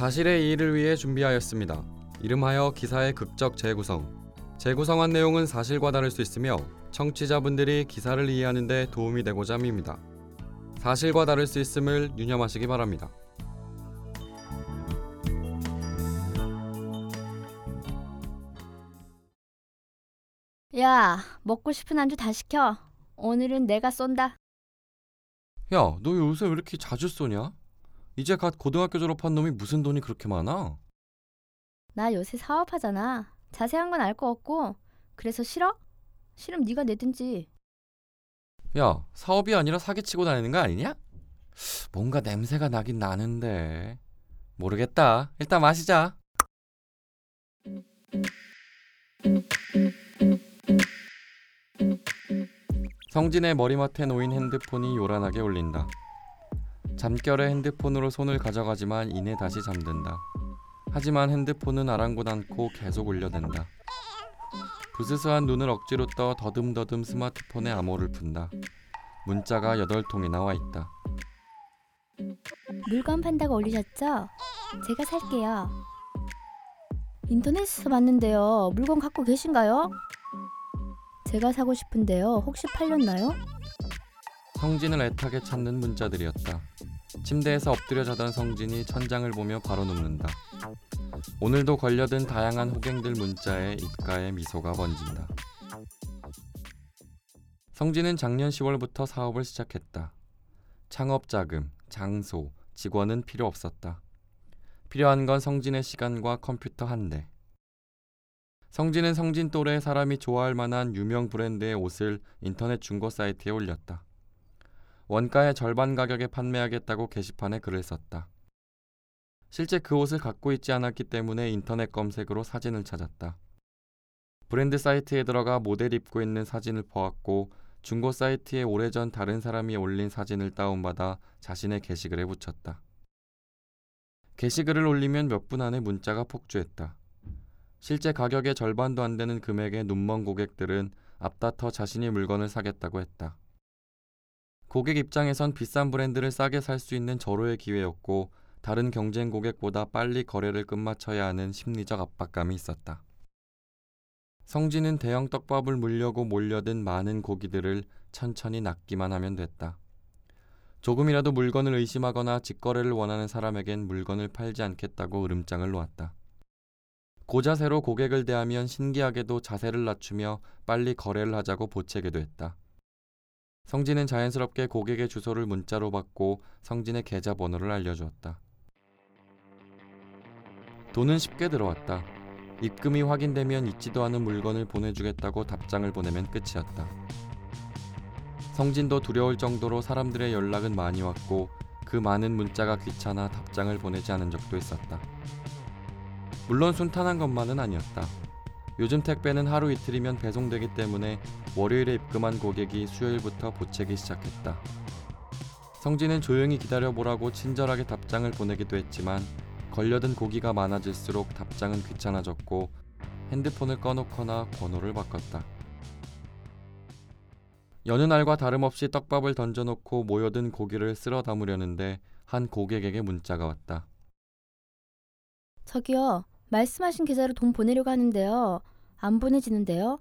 사실의 이의를 위해 준비하였습니다. 이름하여 기사의 극적 재구성. 재구성한 내용은 사실과 다를 수 있으며 청취자분들이 기사를 이해하는 데 도움이 되고자 합니다. 사실과 다를 수 있음을 유념하시기 바랍니다. 야, 먹고 싶은 안주 다 시켜. 오늘은 내가 쏜다. 야, 너 요새 왜 이렇게 자주 쏘냐? 이제 갓 고등학교 졸업한 놈이 무슨 돈이 그렇게 많아? 나 요새 사업하잖아. 자세한 건 알 거 없고. 그래서 싫어? 싫으면 네가 내든지. 야, 사업이 아니라 사기치고 다니는 거 아니냐? 뭔가 냄새가 나긴 나는데. 모르겠다. 일단 마시자. 성진의 머리맡에 놓인 핸드폰이 요란하게 울린다. 잠결에 핸드폰으로 손을 가져가지만 이내 다시 잠든다. 하지만 핸드폰은 아랑곳 않고 계속 울려댄다. 부스스한 눈을 억지로 떠 더듬더듬 스마트폰에 암호를 푼다. 문자가 여덟 통이 나와 있다. 물건 판다고 올리셨죠? 제가 살게요. 인터넷에서 봤는데요. 물건 갖고 계신가요? 제가 사고 싶은데요. 혹시 팔렸나요? 성진을 애타게 찾는 문자들이었다. 침대에서 엎드려 자던 성진이 천장을 보며 바로 눕는다. 오늘도 걸려든 다양한 호갱들 문자에 입가에 미소가 번진다. 성진은 작년 10월부터 사업을 시작했다. 창업 자금, 장소, 직원은 필요 없었다. 필요한 건 성진의 시간과 컴퓨터 한 대. 성진은 성진 또래의 사람이 좋아할 만한 유명 브랜드의 옷을 인터넷 중고 사이트에 올렸다. 원가의 절반 가격에 판매하겠다고 게시판에 글을 썼다. 실제 그 옷을 갖고 있지 않았기 때문에 인터넷 검색으로 사진을 찾았다. 브랜드 사이트에 들어가 모델 입고 있는 사진을 보았고 중고 사이트에 오래전 다른 사람이 올린 사진을 다운받아 자신의 게시글에 붙였다. 게시글을 올리면 몇 분 안에 문자가 폭주했다. 실제 가격의 절반도 안 되는 금액의 눈먼 고객들은 앞다퉈 자신이 물건을 사겠다고 했다. 고객 입장에선 비싼 브랜드를 싸게 살 수 있는 절호의 기회였고 다른 경쟁 고객보다 빨리 거래를 끝마쳐야 하는 심리적 압박감이 있었다. 성진은 대형 떡밥을 물려고 몰려든 많은 고기들을 천천히 낚기만 하면 됐다. 조금이라도 물건을 의심하거나 직거래를 원하는 사람에겐 물건을 팔지 않겠다고 으름장을 놓았다. 고자세로 고객을 대하면 신기하게도 자세를 낮추며 빨리 거래를 하자고 보채기도 했다. 성진은 자연스럽게 고객의 주소를 문자로 받고 성진의 계좌번호를 알려주었다. 돈은 쉽게 들어왔다. 입금이 확인되면 잊지도 않은 물건을 보내주겠다고 답장을 보내면 끝이었다. 성진도 두려울 정도로 사람들의 연락은 많이 왔고 그 많은 문자가 귀찮아 답장을 보내지 않은 적도 있었다. 물론 순탄한 것만은 아니었다. 요즘 택배는 하루 이틀이면 배송되기 때문에 월요일에 입금한 고객이 수요일부터 보채기 시작했다. 성진은 조용히 기다려보라고 친절하게 답장을 보내기도 했지만 걸려든 고기가 많아질수록 답장은 귀찮아졌고 핸드폰을 꺼놓거나 번호를 바꿨다. 여느 날과 다름없이 떡밥을 던져놓고 모여든 고기를 쓸어 담으려는데 한 고객에게 문자가 왔다. 저기요. 말씀하신 계좌로 돈 보내려고 하는데요. 안 보내지는데요.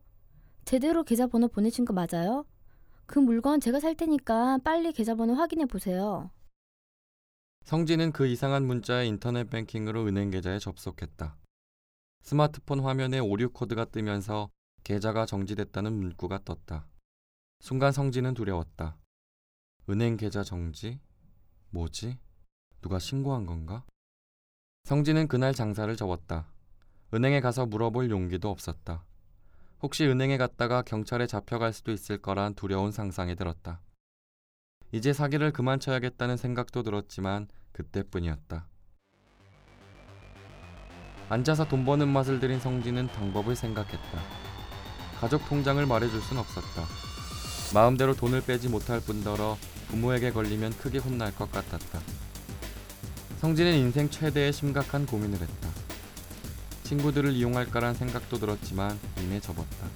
제대로 계좌번호 보내신 거 맞아요? 그 물건 제가 살 테니까 빨리 계좌번호 확인해 보세요. 성진은 그 이상한 문자에 인터넷 뱅킹으로 은행 계좌에 접속했다. 스마트폰 화면에 오류 코드가 뜨면서 계좌가 정지됐다는 문구가 떴다. 순간 성진은 두려웠다. 은행 계좌 정지? 뭐지? 누가 신고한 건가? 성진은 그날 장사를 접었다. 은행에 가서 물어볼 용기도 없었다. 혹시 은행에 갔다가 경찰에 잡혀갈 수도 있을 거란 두려운 상상이 들었다. 이제 사기를 그만 쳐야겠다는 생각도 들었지만 그때뿐이었다. 앉아서 돈 버는 맛을 들인 성진은 방법을 생각했다. 가족 통장을 말해줄 순 없었다. 마음대로 돈을 빼지 못할 뿐더러 부모에게 걸리면 크게 혼날 것 같았다. 성진은 인생 최대의 심각한 고민을 했다. 친구들을 이용할까란 생각도 들었지만 이내 접었다.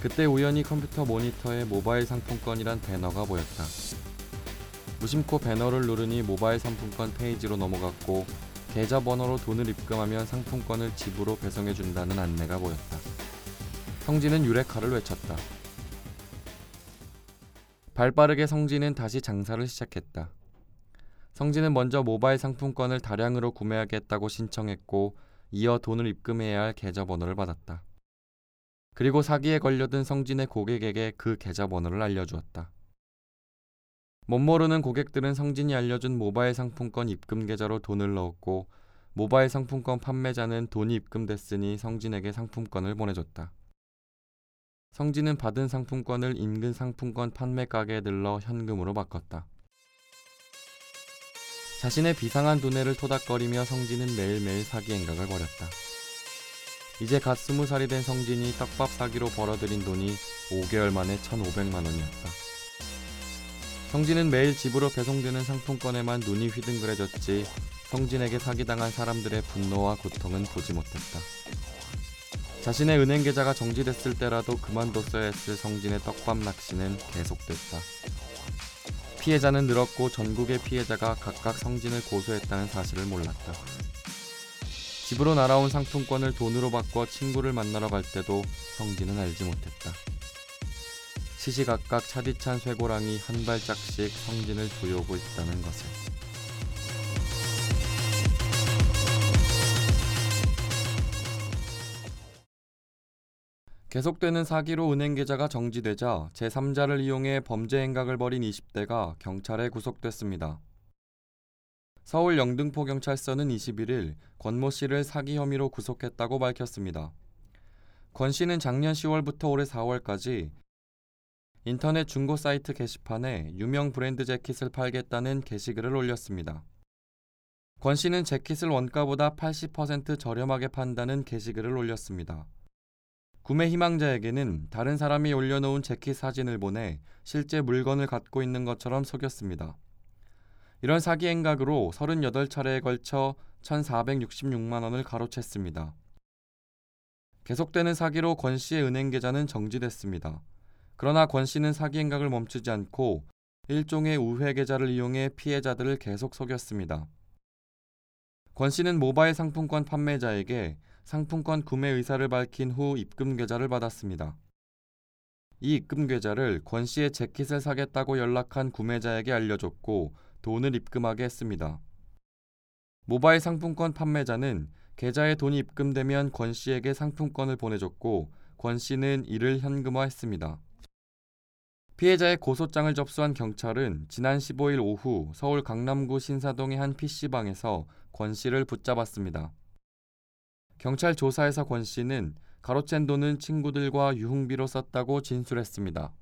그때 우연히 컴퓨터 모니터에 모바일 상품권이란 배너가 보였다. 무심코 배너를 누르니 모바일 상품권 페이지로 넘어갔고 계좌번호로 돈을 입금하면 상품권을 집으로 배송해 준다는 안내가 보였다. 성진은 유레카를 외쳤다. 발빠르게 성진은 다시 장사를 시작했다. 성진은 먼저 모바일 상품권을 다량으로 구매하겠다고 신청했고 이어 돈을 입금해야 할 계좌번호를 받았다. 그리고 사기에 걸려든 성진의 고객에게 그 계좌번호를 알려주었다. 멋모르는 고객들은 성진이 알려준 모바일 상품권 입금 계좌로 돈을 넣었고 모바일 상품권 판매자는 돈이 입금됐으니 성진에게 상품권을 보내줬다. 성진은 받은 상품권을 인근 상품권 판매 가게에 들러 현금으로 바꿨다. 자신의 비상한 두뇌를 토닥거리며 성진은 매일매일 사기 행각을 벌였다. 이제 갓 스무 살이 된 성진이 떡밥 사기로 벌어들인 돈이 5개월 만에 1,500만 원이었다. 성진은 매일 집으로 배송되는 상품권에만 눈이 휘둥그레졌지 성진에게 사기당한 사람들의 분노와 고통은 보지 못했다. 자신의 은행 계좌가 정지됐을 때라도 그만뒀어야 했을 성진의 떡밥 낚시는 계속됐다. 피해자는 늘었고 전국의 피해자가 각각 성진을 고소했다는 사실을 몰랐다. 집으로 날아온 상품권을 돈으로 바꿔 친구를 만나러 갈 때도 성진은 알지 못했다. 시시각각 차디찬 쇠고랑이 한 발짝씩 성진을 조여오고 있다는 것을. 계속되는 사기로 은행 계좌가 정지되자 제3자를 이용해 범죄 행각을 벌인 20대가 경찰에 구속됐습니다. 서울 영등포 경찰서는 21일 권모 씨를 사기 혐의로 구속했다고 밝혔습니다. 권 씨는 작년 10월부터 올해 4월까지 인터넷 중고 사이트 게시판에 유명 브랜드 재킷을 팔겠다는 게시글을 올렸습니다. 권 씨는 재킷을 원가보다 80% 저렴하게 판다는 게시글을 올렸습니다. 구매 희망자에게는 다른 사람이 올려놓은 재킷 사진을 보내 실제 물건을 갖고 있는 것처럼 속였습니다. 이런 사기 행각으로 38차례에 걸쳐 1,466만 원을 가로챘습니다. 계속되는 사기로 권 씨의 은행 계좌는 정지됐습니다. 그러나 권 씨는 사기 행각을 멈추지 않고 일종의 우회 계좌를 이용해 피해자들을 계속 속였습니다. 권 씨는 모바일 상품권 판매자에게 상품권 구매 의사를 밝힌 후 입금 계좌를 받았습니다. 이 입금 계좌를 권 씨의 재킷을 사겠다고 연락한 구매자에게 알려줬고 돈을 입금하게 했습니다. 모바일 상품권 판매자는 계좌에 돈이 입금되면 권 씨에게 상품권을 보내줬고 권 씨는 이를 현금화했습니다. 피해자의 고소장을 접수한 경찰은 지난 15일 오후 서울 강남구 신사동의 한 PC방에서 권 씨를 붙잡았습니다. 경찰 조사에서 권 씨는 가로챈 돈은 친구들과 유흥비로 썼다고 진술했습니다.